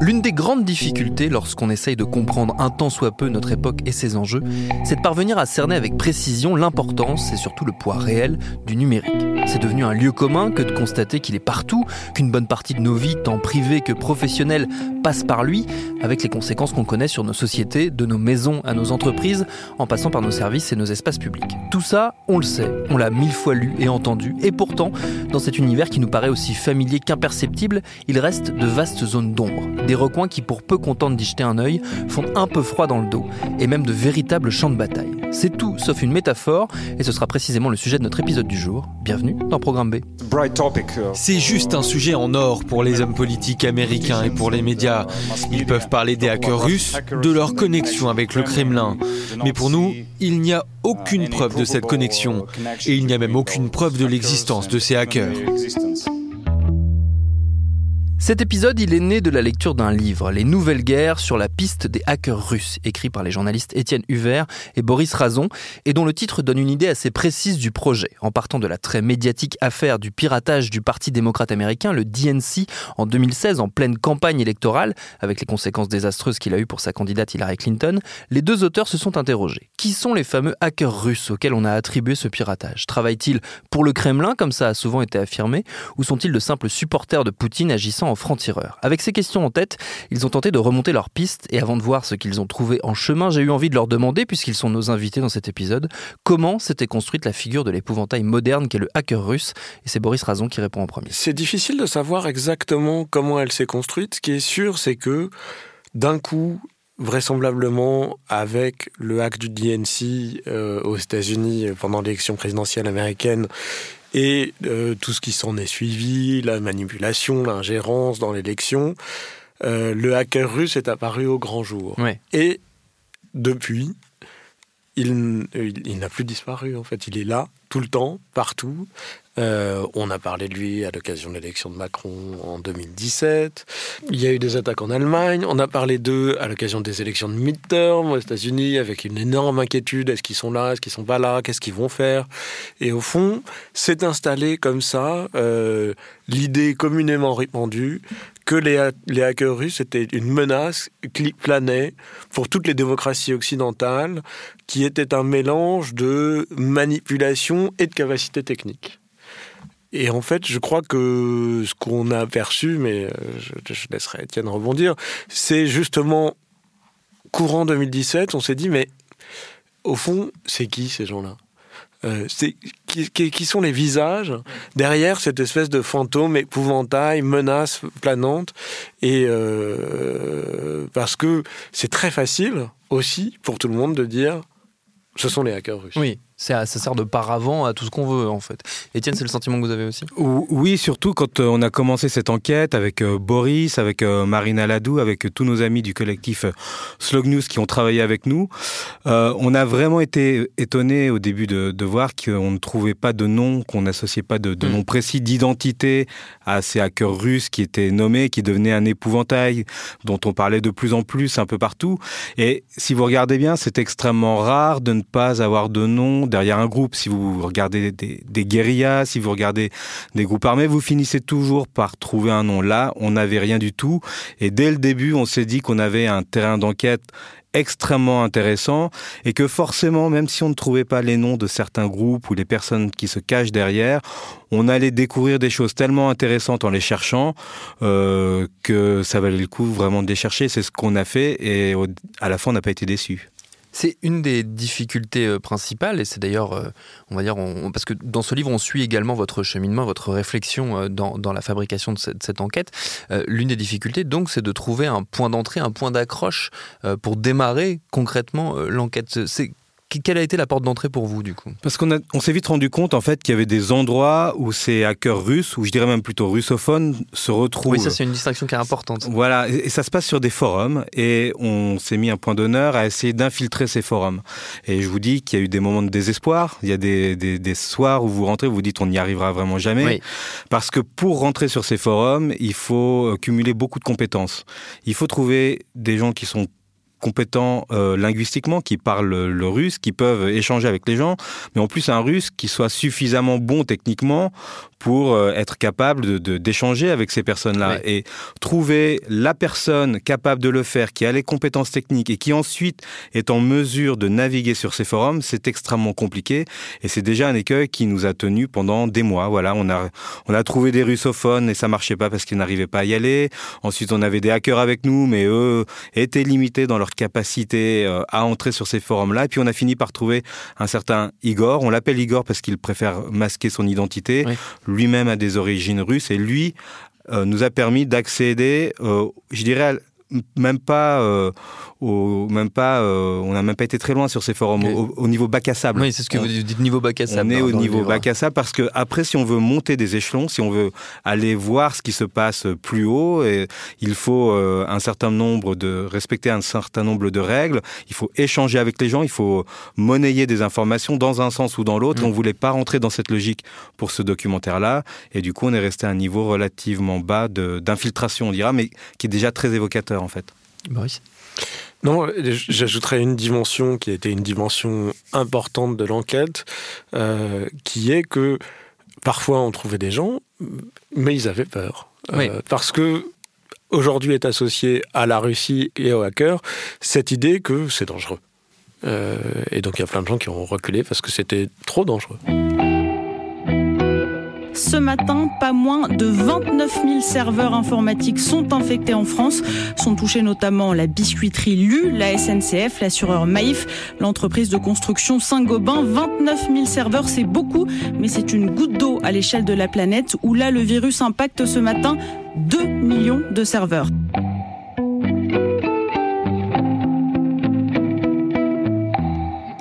L'une des grandes difficultés lorsqu'on essaye de comprendre un tant soit peu notre époque et ses enjeux, c'est de parvenir à cerner avec précision l'importance et surtout le poids réel du numérique. C'est devenu un lieu commun que de constater qu'il est partout, qu'une bonne partie de nos vies, tant privées que professionnelles, passe par lui, avec les conséquences qu'on connaît sur nos sociétés, de nos maisons à nos entreprises, en passant par nos services et nos espaces publics. Tout ça, on le sait, on l'a mille fois lu et entendu, et pourtant, dans cet univers qui nous paraît aussi familier qu'imperceptible, il reste de vastes zones d'ombre, des recoins qui, pour peu qu'on tente d'y jeter un œil, font un peu froid dans le dos, et même de véritables champs de bataille. C'est tout sauf une métaphore, et ce sera précisément le sujet de notre épisode du jour. Bienvenue dans Programme B. C'est juste un sujet en or pour les hommes politiques américains et pour les médias. Ils peuvent parler des hackers russes, de leur connexion avec le Kremlin. Mais pour nous, il n'y a aucune preuve de cette connexion. Et il n'y a même aucune preuve de l'existence de ces hackers. Your existence. Cet épisode, il est né de la lecture d'un livre, Les Nouvelles Guerres sur la piste des hackers russes, écrit par les journalistes Étienne Huvert et Boris Razon, et dont le titre donne une idée assez précise du projet, en partant de la très médiatique affaire du piratage du Parti démocrate américain, le DNC, en 2016, en pleine campagne électorale, avec les conséquences désastreuses qu'il a eues pour sa candidate Hillary Clinton, les deux auteurs se sont interrogés. Qui sont les fameux hackers russes auxquels on a attribué ce piratage? Travaillent-ils pour le Kremlin, comme ça a souvent été affirmé, ou sont-ils de simples supporters de Poutine agissant en franc-tireur Avec ces questions en tête, ils ont tenté de remonter leur piste et avant de voir ce qu'ils ont trouvé en chemin, j'ai eu envie de leur demander, puisqu'ils sont nos invités dans cet épisode, comment s'était construite la figure de l'épouvantail moderne qu'est le hacker russe. Et c'est Boris Razon qui répond en premier. C'est difficile de savoir exactement comment elle s'est construite. Ce qui est sûr, c'est que d'un coup, vraisemblablement avec le hack du DNC euh, aux États-Unis pendant l'élection présidentielle américaine et euh, tout ce qui s'en est suivi, la manipulation, l'ingérence dans l'élection, euh, le hacker russe est apparu au grand jour. Ouais. Et depuis, il, il n'a plus disparu en fait. Il est là tout le temps, partout. Euh, on a parlé de lui à l'occasion de l'élection de Macron en 2017. Il y a eu des attaques en Allemagne. On a parlé d'eux à l'occasion des élections de midterm aux États-Unis avec une énorme inquiétude. Est-ce qu'ils sont là? Est-ce qu'ils sont pas là? Qu'est-ce qu'ils vont faire? Et au fond, c'est installé comme ça euh, l'idée communément répandue que les, les, hackers russes étaient une menace qui planait pour toutes les démocraties occidentales, qui était un mélange de manipulation et de capacité technique. Et en fait, je crois que ce qu'on a aperçu, mais je, je laisserai Étienne rebondir, c'est justement courant 2017, on s'est dit, mais au fond, c'est qui ces gens-là? Euh, qui, sont les visages derrière cette espèce de fantôme, épouvantail, menace planante? Et euh, parce que c'est très facile aussi pour tout le monde de dire ce sont les hackers russes. Oui, ça, ça sert de paravent à tout ce qu'on veut en fait. Étienne, c'est le sentiment que vous avez aussi Oui, surtout quand euh, on a commencé cette enquête avec euh, Boris, avec euh, Marina Ladou, avec tous nos amis du collectif Slog News qui ont travaillé avec nous. on a vraiment été étonné au début de, de voir qu'on ne trouvait pas de nom, qu'on n'associait pas de, de mm. nom précis d'identité à ces hackers russes qui étaient nommés, qui devenaient un épouvantail dont on parlait de plus en plus un peu partout. Et si vous regardez bien, c'est extrêmement rare de ne pas avoir de nom derrière un groupe. Si vous regardez des, guérillas, si vous regardez des groupes armés, vous finissez toujours par trouver un nom. Là, on n'avait rien du tout. Et dès le début, on s'est dit qu'on avait un terrain d'enquête extrêmement intéressant et que forcément, même si on ne trouvait pas les noms de certains groupes ou les personnes qui se cachent derrière, on allait découvrir des choses tellement intéressantes en les cherchant euh, que ça valait le coup vraiment de les chercher. C'est ce qu'on a fait et à la fin, on n'a pas été déçus. C'est une des difficultés euh, principales, et c'est d'ailleurs, euh, on va dire, parce que dans ce livre, on suit également votre cheminement, votre réflexion euh, dans, la fabrication de cette, enquête. L'une des difficultés, donc, c'est de trouver un point d'entrée, un point d'accroche pour démarrer concrètement l'enquête. Quelle a été la porte d'entrée pour vous du coup? Parce qu'on on s'est vite rendu compte en fait qu'il y avait des endroits où ces hackers russes, ou je dirais même plutôt russophones, se retrouvent. Oui, ça c'est une distinction qui est importante. Voilà, et, ça se passe sur des forums et on s'est mis un point d'honneur à essayer d'infiltrer ces forums. Et je vous dis qu'il y a eu des moments de désespoir. Il y a des, des, des soirs où vous rentrez, vous vous dites on n'y arrivera vraiment jamais. Oui. Parce que pour rentrer sur ces forums, il faut cumuler beaucoup de compétences. Il faut trouver des gens qui sont compétents euh, linguistiquement, qui parlent le russe, qui peuvent échanger avec les gens, mais en plus un russe qui soit suffisamment bon techniquement pour euh, être capable de, d'échanger avec ces personnes-là. Et trouver la personne capable de le faire, qui a les compétences techniques et qui ensuite est en mesure de naviguer sur ces forums, c'est extrêmement compliqué. Et c'est déjà un écueil qui nous a tenus pendant des mois. Voilà, on a, on a trouvé des russophones et ça marchait pas parce qu'ils n'arrivaient pas à y aller. Ensuite, on avait des hackers avec nous, mais eux étaient limités dans leur capacité euh, à entrer sur ces forums-là. Et puis, on a fini par trouver un certain Igor. On l'appelle Igor parce qu'il préfère masquer son identité lui-même a des origines russes et lui euh, nous a permis d'accéder, euh, je dirais, même pas euh, même pas, euh, on n'a même pas été très loin sur ces forums, au, niveau bac à sable. Oui, c'est ce que vous dites, niveau bac à sable. On est au niveau bac à sable parce que après, si on veut monter des échelons, si on veut aller voir ce qui se passe plus haut, et il faut euh, un certain nombre de respecter un certain nombre de règles. Il faut échanger avec les gens, il faut monnayer des informations dans un sens ou dans l'autre. Mm. On voulait pas rentrer dans cette logique pour ce documentaire-là, et du coup, on est resté à un niveau relativement bas d'infiltration, on dira, mais qui est déjà très évocateur en fait. Boris? Non, j'ajouterais une dimension qui a été une dimension importante de l'enquête, euh, qui est que parfois on trouvait des gens, mais ils avaient peur. Euh, parce que aujourd'hui est associée à la Russie et aux hackers cette idée que c'est dangereux. Euh, et donc il y a plein de gens qui ont reculé parce que c'était trop dangereux. Ce matin, pas moins de 29 000 serveurs informatiques sont infectés en France. Sont touchés notamment la biscuiterie LU, la SNCF, l'assureur Maïf, l'entreprise de construction Saint-Gobain. 29 000 serveurs, c'est beaucoup, mais c'est une goutte d'eau à l'échelle de la planète où là, le virus impacte ce matin 2 millions de serveurs.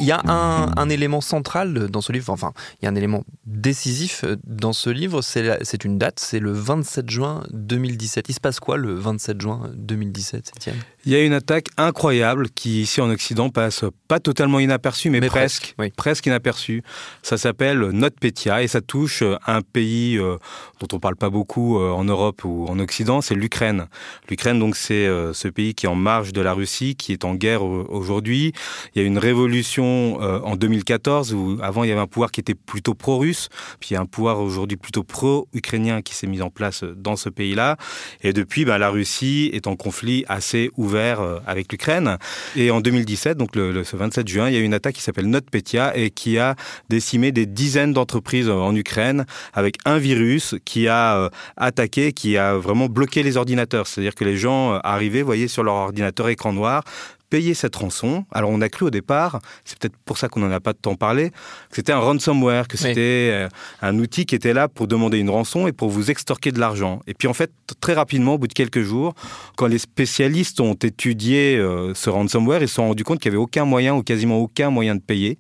Il y a un, élément central dans ce livre, enfin, il y a un élément décisif dans ce livre, c'est une date, c'est le 27 juin 2017. Il se passe quoi le 27 juin 2017, Étienne? Il y a une attaque incroyable qui, ici en Occident, passe pas totalement inaperçue, mais, presque, presque, inaperçue. Ça s'appelle NotPetya et ça touche un pays euh, dont on parle pas beaucoup euh, en Europe ou en Occident, c'est l'Ukraine. L'Ukraine, donc, c'est euh, ce pays qui est en marge de la Russie, qui est en guerre aujourd'hui. Il y a une révolution euh, en 2014, où avant il y avait un pouvoir qui était plutôt pro-russe, puis il y a un pouvoir aujourd'hui plutôt pro-ukrainien qui s'est mis en place euh, dans ce pays-là. Et depuis, ben, la Russie est en conflit assez ouvert euh, avec l'Ukraine. Et en 2017, donc le, ce 27 juin, il y a eu une attaque qui s'appelle NotPetya et qui a décimé des dizaines d'entreprises en Ukraine avec un virus qui a attaqué, qui a vraiment bloqué les ordinateurs. C'est-à-dire que les gens arrivaient, voyaient sur leur ordinateur écran noir, payer cette rançon. Alors on a cru au départ, c'est peut-être pour ça qu'on n'en a pas de temps parlé, que c'était un ransomware, que c'était euh, un outil qui était là pour demander une rançon et pour vous extorquer de l'argent. Et puis en fait, très rapidement, au bout de quelques jours, quand les spécialistes ont étudié euh, ce ransomware, ils se sont rendus compte qu'il n'y avait aucun moyen ou quasiment aucun moyen de payer.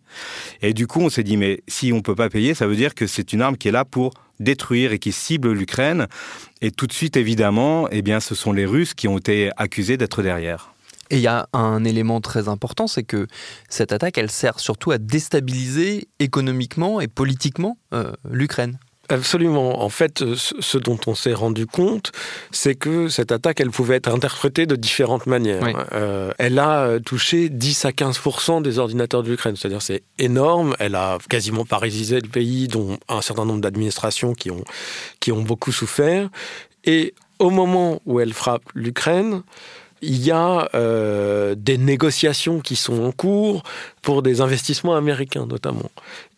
Et du coup, on s'est dit, mais si on ne peut pas payer, ça veut dire que c'est une arme qui est là pour détruire et qui cible l'Ukraine. Et tout de suite, évidemment, eh bien, ce sont les Russes qui ont été accusés d'être derrière. Et il y a un élément très important, c'est que cette attaque, elle sert surtout à déstabiliser économiquement et politiquement euh, l'Ukraine. Absolument. En fait, ce dont on s'est rendu compte, c'est que cette attaque, elle pouvait être interprétée de différentes manières. Euh, elle a touché 10 à 15% des ordinateurs de l'Ukraine, c'est-à-dire c'est énorme. Elle a quasiment paralysé le pays, dont un certain nombre d'administrations qui ont, qui ont beaucoup souffert. Et au moment où elle frappe l'Ukraine, il y a euh, des négociations qui sont en cours pour des investissements américains notamment.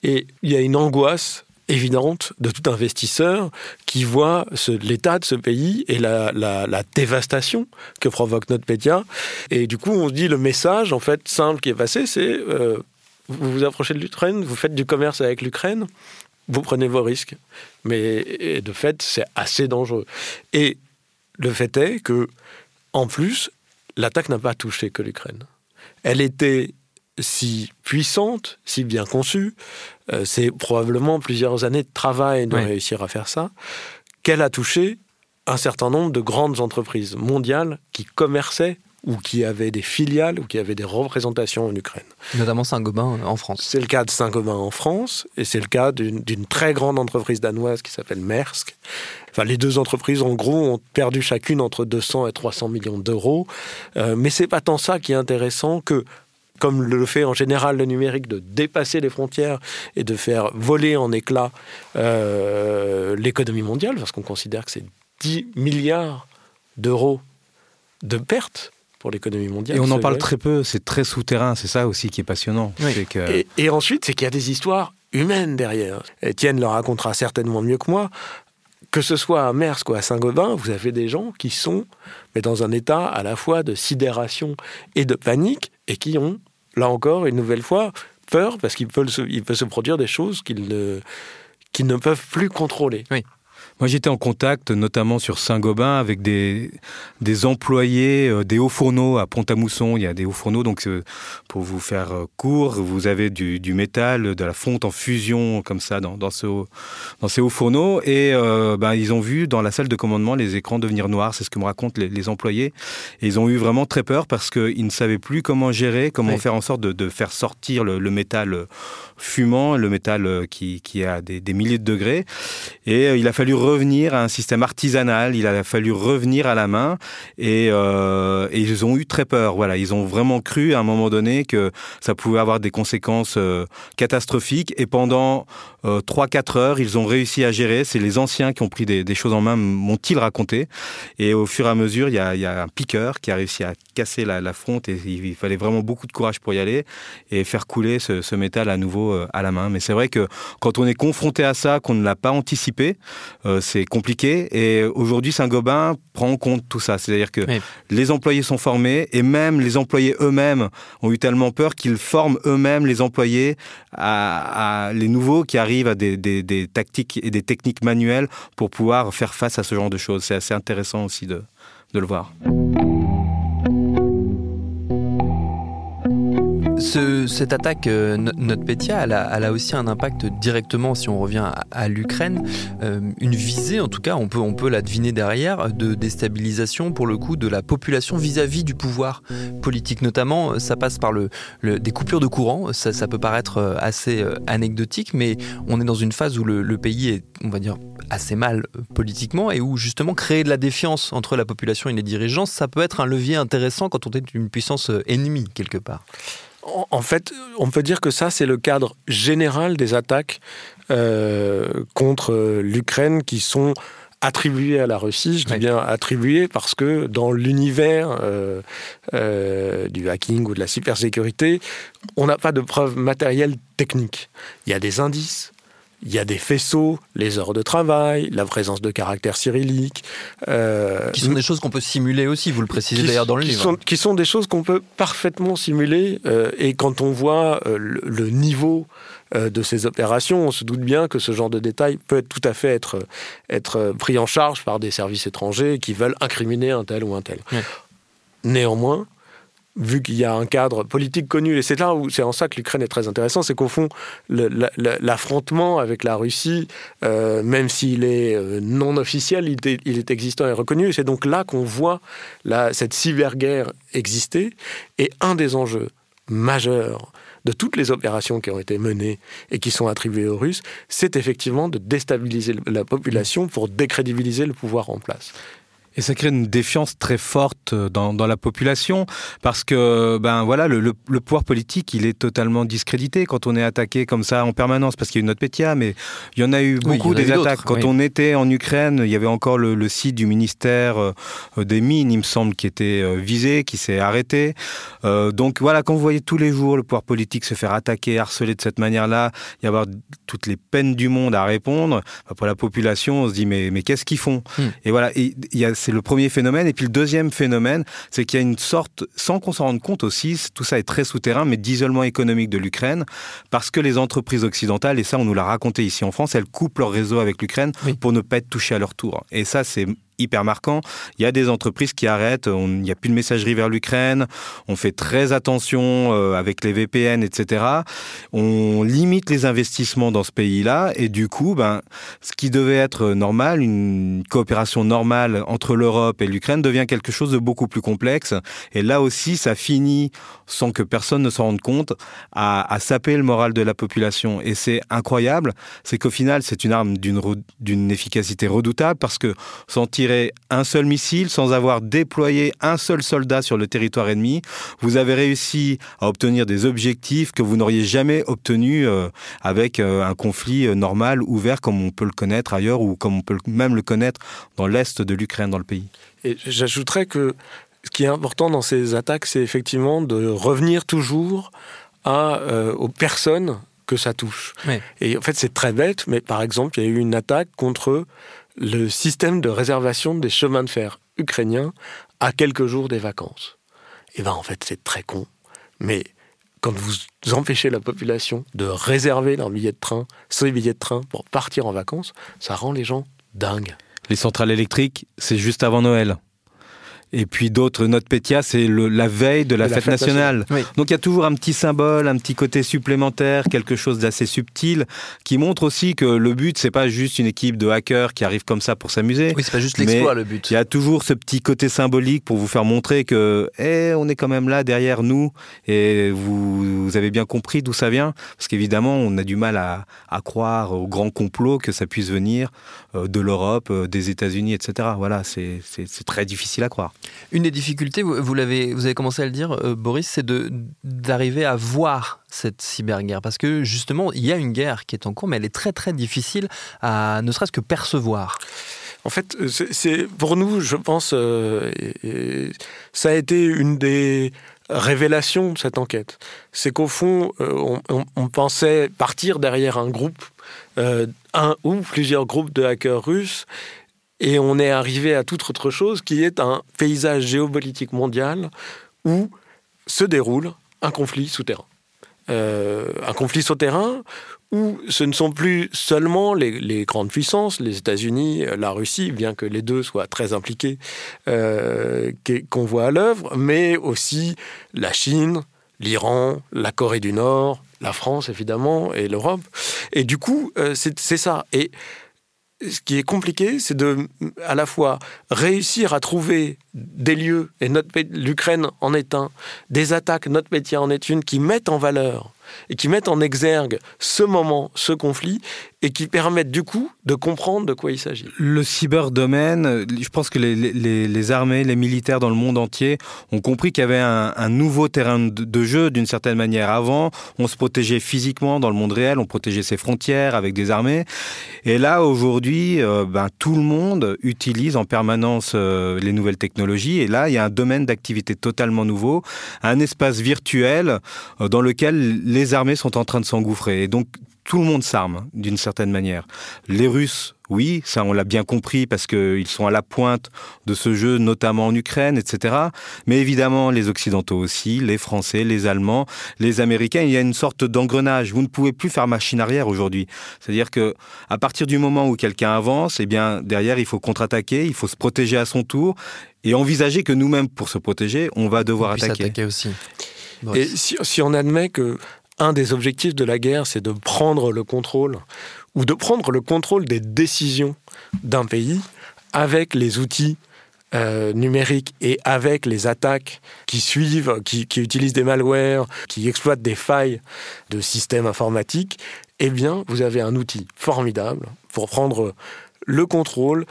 Et il y a une angoisse évidente de tout investisseur qui voit l'état de ce pays et la, dévastation que provoque notre média. Et du coup, on se dit le message en fait simple qui est passé, c'est euh, vous vous approchez de l'Ukraine, vous faites du commerce avec l'Ukraine, vous prenez vos risques. Mais de fait, c'est assez dangereux. Et le fait est que en plus, l'attaque n'a pas touché que l'Ukraine. Elle était si puissante, si bien conçue, euh, c'est probablement plusieurs années de travail de réussir à faire ça, qu'elle a touché un certain nombre de grandes entreprises mondiales qui commerçaient ou qui avaient des filiales ou qui avaient des représentations en Ukraine. Notamment Saint-Gobain en France. C'est le cas de Saint-Gobain en France et c'est le cas d'une très grande entreprise danoise qui s'appelle Maersk. Enfin, les deux entreprises, en gros, ont perdu chacune entre 200 et 300 millions d'euros. Euh, mais c'est pas tant ça qui est intéressant que comme le fait en général le numérique, de dépasser les frontières et de faire voler en éclats euh, l'économie mondiale, parce qu'on considère que c'est 10 milliards d'euros de pertes pour l'économie mondiale. Et on en parle très peu, c'est très souterrain, c'est ça aussi qui est passionnant. Et, ensuite, c'est qu'il y a des histoires humaines derrière. Étienne le racontera certainement mieux que moi. Que ce soit à Mersk ou à Saint-Gobain, vous avez des gens qui sont mais dans un état à la fois de sidération et de panique et qui ont, là encore, une nouvelle fois, peur parce qu'il peut, peut se produire des choses qu'ils ne, qu'ils ne peuvent plus contrôler. Oui. Moi, j'étais en contact, notamment sur Saint-Gobain, avec des, des employés euh, des hauts fourneaux à Pont-à-Mousson. Il y a des hauts fourneaux, donc euh, pour vous faire euh, court, vous avez du, du, métal, de la fonte en fusion, comme ça, dans, dans, ce, dans ces hauts fourneaux. Et ben, ils ont vu dans la salle de commandement les écrans devenir noirs. C'est ce que me racontent les, employés. Et ils ont eu vraiment très peur parce qu'ils ne savaient plus comment gérer, comment faire en sorte de, de faire sortir le, le, métal fumant, le métal qui, qui a des, des milliers de degrés. Et il a fallu revenir à un système artisanal, il a fallu revenir à la main et, euh, et, ils ont eu très peur. Voilà, ils ont vraiment cru à un moment donné que ça pouvait avoir des conséquences euh, catastrophiques et pendant euh, 3-4 heures, ils ont réussi à gérer. C'est les anciens qui ont pris des, choses en main, m'ont-ils raconté? Et au fur et à mesure, il y a, un piqueur qui a réussi à casser la, la fronte et il, fallait vraiment beaucoup de courage pour y aller et faire couler ce, ce métal à nouveau euh, à la main. Mais c'est vrai que quand on est confronté à ça, qu'on ne l'a pas anticipé, euh, c'est compliqué. Et aujourd'hui, Saint-Gobain prend en compte tout ça. C'est-à-dire que les employés sont formés et même les employés eux-mêmes ont eu tellement peur qu'ils forment eux-mêmes les employés à, les nouveaux qui arrivent à des, des, tactiques et des techniques manuelles pour pouvoir faire face à ce genre de choses. C'est assez intéressant aussi de, de le voir. Cette attaque euh, NotPetya, elle a, aussi un impact directement, si on revient à, l'Ukraine, euh, une visée, en tout cas, on peut, on peut la deviner derrière, de déstabilisation pour le coup de la population vis-à-vis du pouvoir politique. Notamment, ça passe par le, des coupures de courant. Ça, peut paraître euh, assez anecdotique, mais on est dans une phase où le, le pays est, on va dire, assez mal politiquement et où justement créer de la défiance entre la population et les dirigeants, ça peut être un levier intéressant quand on est une puissance ennemie quelque part. En fait, on peut dire que ça, c'est le cadre général des attaques euh, contre l'Ukraine qui sont attribuées à la Russie. Je dis bien attribuées parce que dans l'univers euh, euh, du hacking ou de la cybersécurité, on n'a pas de preuves matérielles techniques. Il y a des indices, il y a des faisceaux, les heures de travail, la présence de caractères cyrilliques. Euh, qui sont des choses qu'on peut simuler aussi, vous le précisez d'ailleurs dans le qui livre. Sont, qui sont des choses qu'on peut parfaitement simuler. Euh, et quand on voit euh, le, niveau de ces opérations, on se doute bien que ce genre de détails peut tout à fait être, être pris en charge par des services étrangers qui veulent incriminer un tel ou un tel. Néanmoins, vu qu'il y a un cadre politique connu, et c'est là où c'est en ça que l'Ukraine est très intéressant, c'est qu'au fond, l'affrontement avec la Russie, euh, même s'il est euh, non officiel, il est, existant et reconnu, et c'est donc là qu'on voit cette cyberguerre exister, et un des enjeux majeurs de toutes les opérations qui ont été menées et qui sont attribuées aux Russes, c'est effectivement de déstabiliser la population pour décrédibiliser le pouvoir en place. Et ça crée une défiance très forte euh, dans, dans la population parce que ben voilà le, le, pouvoir politique il est totalement discrédité quand on est attaqué comme ça en permanence parce qu'il y a une note Pétia mais il y en a eu beaucoup des attaques. Quand on était en Ukraine il y avait encore le, le site du ministère euh, des mines il me semble qui était euh, visé qui s'est arrêté. Euh, donc voilà quand vous voyez tous les jours le pouvoir politique se faire attaquer harceler de cette manière là il y avoir toutes les peines du monde à répondre ben, pour la population on se dit mais mais qu'est-ce qu'ils font? Hmm. et voilà il y a c'est le premier phénomène. Et puis le deuxième phénomène, c'est qu'il y a une sorte, sans qu'on s'en rende compte aussi, tout ça est très souterrain, mais d'isolement économique de l'Ukraine, parce que les entreprises occidentales, et ça on nous l'a raconté ici en France, elles coupent leur réseau avec l'Ukraine pour ne pas être touchées à leur tour. Et ça, c'est hyper marquant. Il y a des entreprises qui arrêtent, il n'y a plus de messagerie vers l'Ukraine, on fait très attention euh, avec les VPN, etc. On limite les investissements dans ce pays-là et du coup, ben, ce qui devait être normal, une coopération normale entre l'Europe et l'Ukraine devient quelque chose de beaucoup plus complexe. Et là aussi, ça finit, sans que personne ne s'en rende compte, à, saper le moral de la population. Et c'est incroyable, c'est qu'au final, c'est une arme d'une efficacité redoutable parce que sans un seul missile, sans avoir déployé un seul soldat sur le territoire ennemi, vous avez réussi à obtenir des objectifs que vous n'auriez jamais obtenus euh, avec euh, un conflit euh, normal, ouvert, comme on peut le connaître ailleurs ou comme on peut même le connaître dans l'est de l'Ukraine, dans le pays. Et j'ajouterais que ce qui est important dans ces attaques, c'est effectivement de revenir toujours à, aux personnes que ça touche. Et en fait, c'est très bête, mais par exemple, il y a eu une attaque contre le système de réservation des chemins de fer ukrainiens à quelques jours des vacances. Et bien, en fait, c'est très con. Mais quand vous empêchez la population de réserver leur billet de train, ses billets de train pour partir en vacances, ça rend les gens dingues. Les centrales électriques, c'est juste avant Noël. Et puis d'autres, notre Pétia, c'est la veille de la, fête, nationale. Donc il y a toujours un petit symbole, un petit côté supplémentaire, quelque chose d'assez subtil, qui montre aussi que le but, c'est pas juste une équipe de hackers qui arrive comme ça pour s'amuser. Oui, c'est pas juste l'exploit le but. Il y a toujours ce petit côté symbolique pour vous faire montrer que, eh, on est quand même là derrière nous, et vous, avez bien compris d'où ça vient, parce qu'évidemment, on a du mal à, croire au grand complot que ça puisse venir euh, de l'Europe, euh, des États-Unis, etc. Voilà, c'est très difficile à croire. Une des difficultés, vous, l'avez, vous avez commencé à le dire, euh, Boris, c'est d'arriver à voir cette cyberguerre. Parce que justement, il y a une guerre qui est en cours, mais elle est très très difficile à ne serait-ce que percevoir. En fait, c'est, pour nous, je pense, euh, ça a été une des révélations de cette enquête. C'est qu'au fond, euh, on, pensait partir derrière un groupe, un ou plusieurs groupes de hackers russes, et on est arrivé à toute autre chose qui est un paysage géopolitique mondial où se déroule un conflit souterrain. Euh, un conflit souterrain où ce ne sont plus seulement les, grandes puissances, les États-Unis, la Russie, bien que les deux soient très impliqués, euh, qu'on voit à l'œuvre, mais aussi la Chine, l'Iran, la Corée du Nord, la France évidemment et l'Europe. Et du coup, euh, c'est ça. Et ce qui est compliqué, c'est de à la fois réussir à trouver des lieux, et l'Ukraine en est un, des attaques, notre métier en est une, qui mettent en valeur et qui mettent en exergue ce moment, ce conflit, et qui permettent du coup de comprendre de quoi il s'agit. Le cyberdomaine, je pense que les, armées, les militaires dans le monde entier ont compris qu'il y avait un, nouveau terrain de, jeu d'une certaine manière. Avant, on se protégeait physiquement dans le monde réel, on protégeait ses frontières avec des armées. Et là, aujourd'hui, euh, ben, tout le monde utilise en permanence euh, les nouvelles technologies. Et là, il y a un domaine d'activité totalement nouveau, un espace virtuel euh, dans lequel les armées sont en train de s'engouffrer. Et donc, tout le monde s'arme d'une certaine manière. Les Russes, oui, ça on l'a bien compris parce qu'ils sont à la pointe de ce jeu, notamment en Ukraine, etc. Mais évidemment, les Occidentaux aussi, les Français, les Allemands, les Américains, il y a une sorte d'engrenage. Vous ne pouvez plus faire machine arrière aujourd'hui. C'est-à-dire que à partir du moment où quelqu'un avance, eh bien derrière il faut contre-attaquer, il faut se protéger à son tour et envisager que nous-mêmes, pour se protéger, on va devoir attaquer. attaquer aussi. Et si, si on admet que un des objectifs de la guerre, c'est de prendre le contrôle ou de prendre le contrôle des décisions d'un pays avec les outils euh, numériques et avec les attaques qui suivent, qui, utilisent des malwares, qui exploitent des failles de systèmes informatiques, eh bien, vous avez un outil formidable pour prendre le contrôle,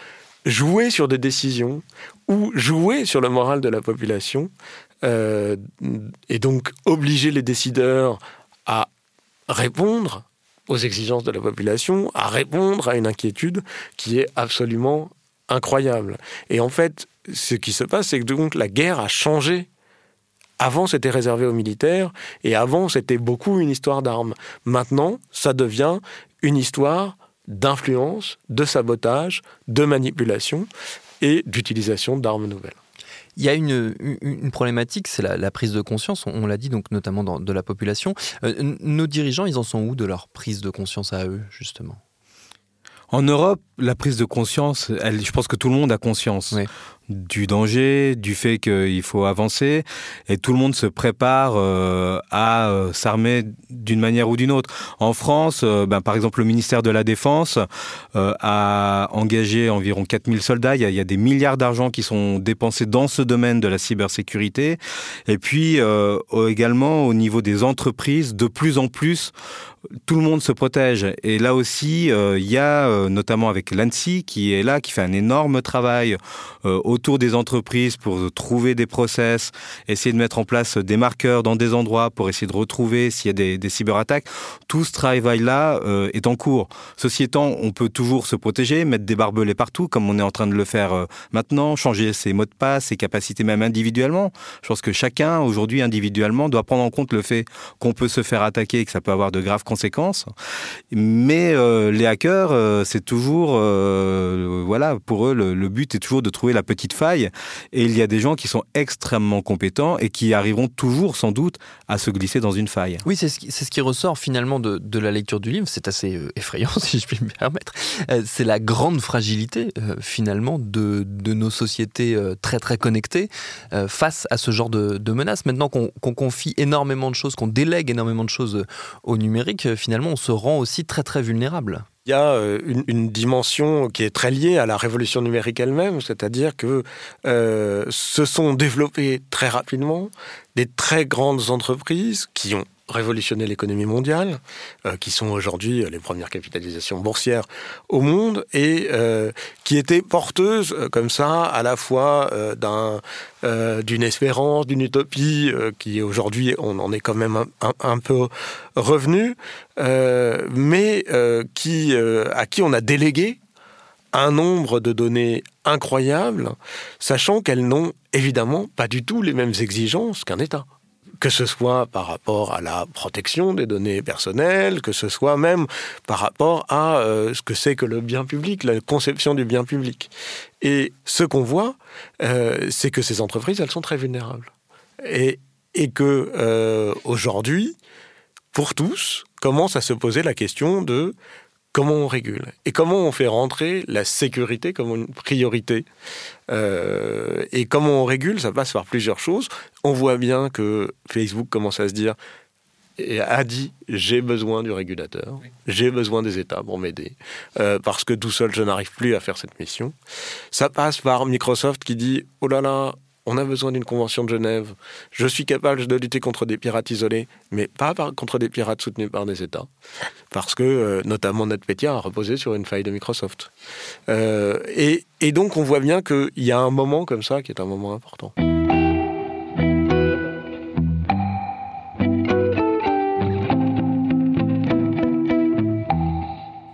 jouer sur des décisions ou jouer sur le moral de la population euh, et donc obliger les décideurs à répondre aux exigences de la population, à répondre à une inquiétude qui est absolument incroyable. Et en fait, ce qui se passe, c'est que donc la guerre a changé. Avant, c'était réservé aux militaires, et avant, c'était beaucoup une histoire d'armes. Maintenant, ça devient une histoire d'influence, de sabotage, de manipulation et d'utilisation d'armes nouvelles. Il y a une, une problématique, c'est la, prise de conscience, on, l'a dit, donc notamment dans, de la population. Euh, nos dirigeants, ils en sont où de leur prise de conscience à eux, justement? En Europe, la prise de conscience, elle, je pense que tout le monde a conscience du danger, du fait qu'il faut avancer, et tout le monde se prépare euh, à euh, s'armer d'une manière ou d'une autre. En France, euh, ben, par exemple, le ministère de la Défense a engagé environ 4000 soldats. Il y a, y a des milliards d'argent qui sont dépensés dans ce domaine de la cybersécurité. Et puis, également, au niveau des entreprises, de plus en plus, tout le monde se protège. Et là aussi, il y a notamment avec l'ANSI qui est là, qui fait un énorme travail euh, autour des entreprises pour trouver des process, essayer de mettre en place des marqueurs dans des endroits pour essayer de retrouver s'il y a des, cyberattaques. Tout ce travail-là est en cours. Ceci étant, on peut toujours se protéger, mettre des barbelés partout, comme on est en train de le faire maintenant, changer ses mots de passe, ses capacités même individuellement. Je pense que chacun, aujourd'hui, individuellement, doit prendre en compte le fait qu'on peut se faire attaquer et que ça peut avoir de graves conséquences. Mais euh, les hackers, euh, c'est toujours, euh, voilà, pour eux, le, but est toujours de trouver la petite faille. Et il y a des gens qui sont extrêmement compétents et qui arriveront toujours, sans doute, à se glisser dans une faille. Oui, c'est ce, qui, ressort finalement de, la lecture du livre. C'est assez effrayant, si je puis me permettre. c'est la grande fragilité, finalement, de, nos sociétés très, très connectées face à ce genre de menaces. Maintenant qu'on confie énormément de choses, qu'on délègue énormément de choses au numérique, finalement, on se rend aussi très très vulnérable. Il y a euh, une, dimension qui est très liée à la révolution numérique elle-même, c'est-à-dire que euh, se sont développées très rapidement des très grandes entreprises qui ont révolutionner l'économie mondiale, euh, qui sont aujourd'hui les premières capitalisations boursières au monde, et euh, qui étaient porteuses euh, comme ça à la fois d'un, d'une espérance, d'une utopie, qui aujourd'hui on en est quand même un, peu revenu, mais qui, à qui on a délégué un nombre de données incroyables, sachant qu'elles n'ont évidemment pas du tout les mêmes exigences qu'un État que ce soit par rapport à la protection des données personnelles, que ce soit même par rapport à euh, ce que c'est que le bien public, la conception du bien public. Et ce qu'on voit, euh, c'est que ces entreprises, elles sont très vulnérables. Et, et que euh, aujourd'hui, pour tous, commence à se poser la question de comment on régule et comment on fait rentrer la sécurité comme une priorité. Euh, et comment on régule, ça passe par plusieurs choses. On voit bien que Facebook commence à se dire et a dit j'ai besoin du régulateur, j'ai besoin des États pour m'aider, euh, parce que tout seul je n'arrive plus à faire cette mission. Ça passe par Microsoft qui dit oh là là, on a besoin d'une convention de Genève. Je suis capable de lutter contre des pirates isolés, mais pas contre des pirates soutenus par des États. Parce que, euh, notamment, NetPetya a reposé sur une faille de Microsoft. Euh, et donc, on voit bien qu'il y a un moment comme ça qui est un moment important.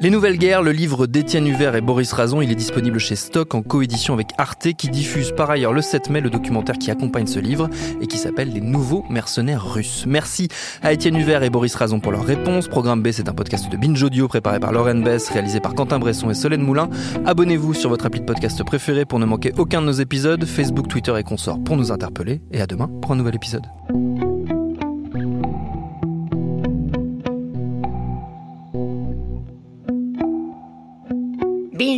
Les Nouvelles Guerres, le livre d'Étienne Huvert et Boris Razon, il est disponible chez Stock en coédition avec Arte qui diffuse par ailleurs le 7 mai le documentaire qui accompagne ce livre et qui s'appelle Les Nouveaux Mercenaires Russes. Merci à Étienne Huvert et Boris Razon pour leur réponse. Programme B, c'est un podcast de Binge Audio préparé par Lauren Bess, réalisé par Quentin Bresson et Solène Moulin. Abonnez-vous sur votre appli de podcast préféré pour ne manquer aucun de nos épisodes, Facebook, Twitter et consorts pour nous interpeller. Et à demain pour un nouvel épisode.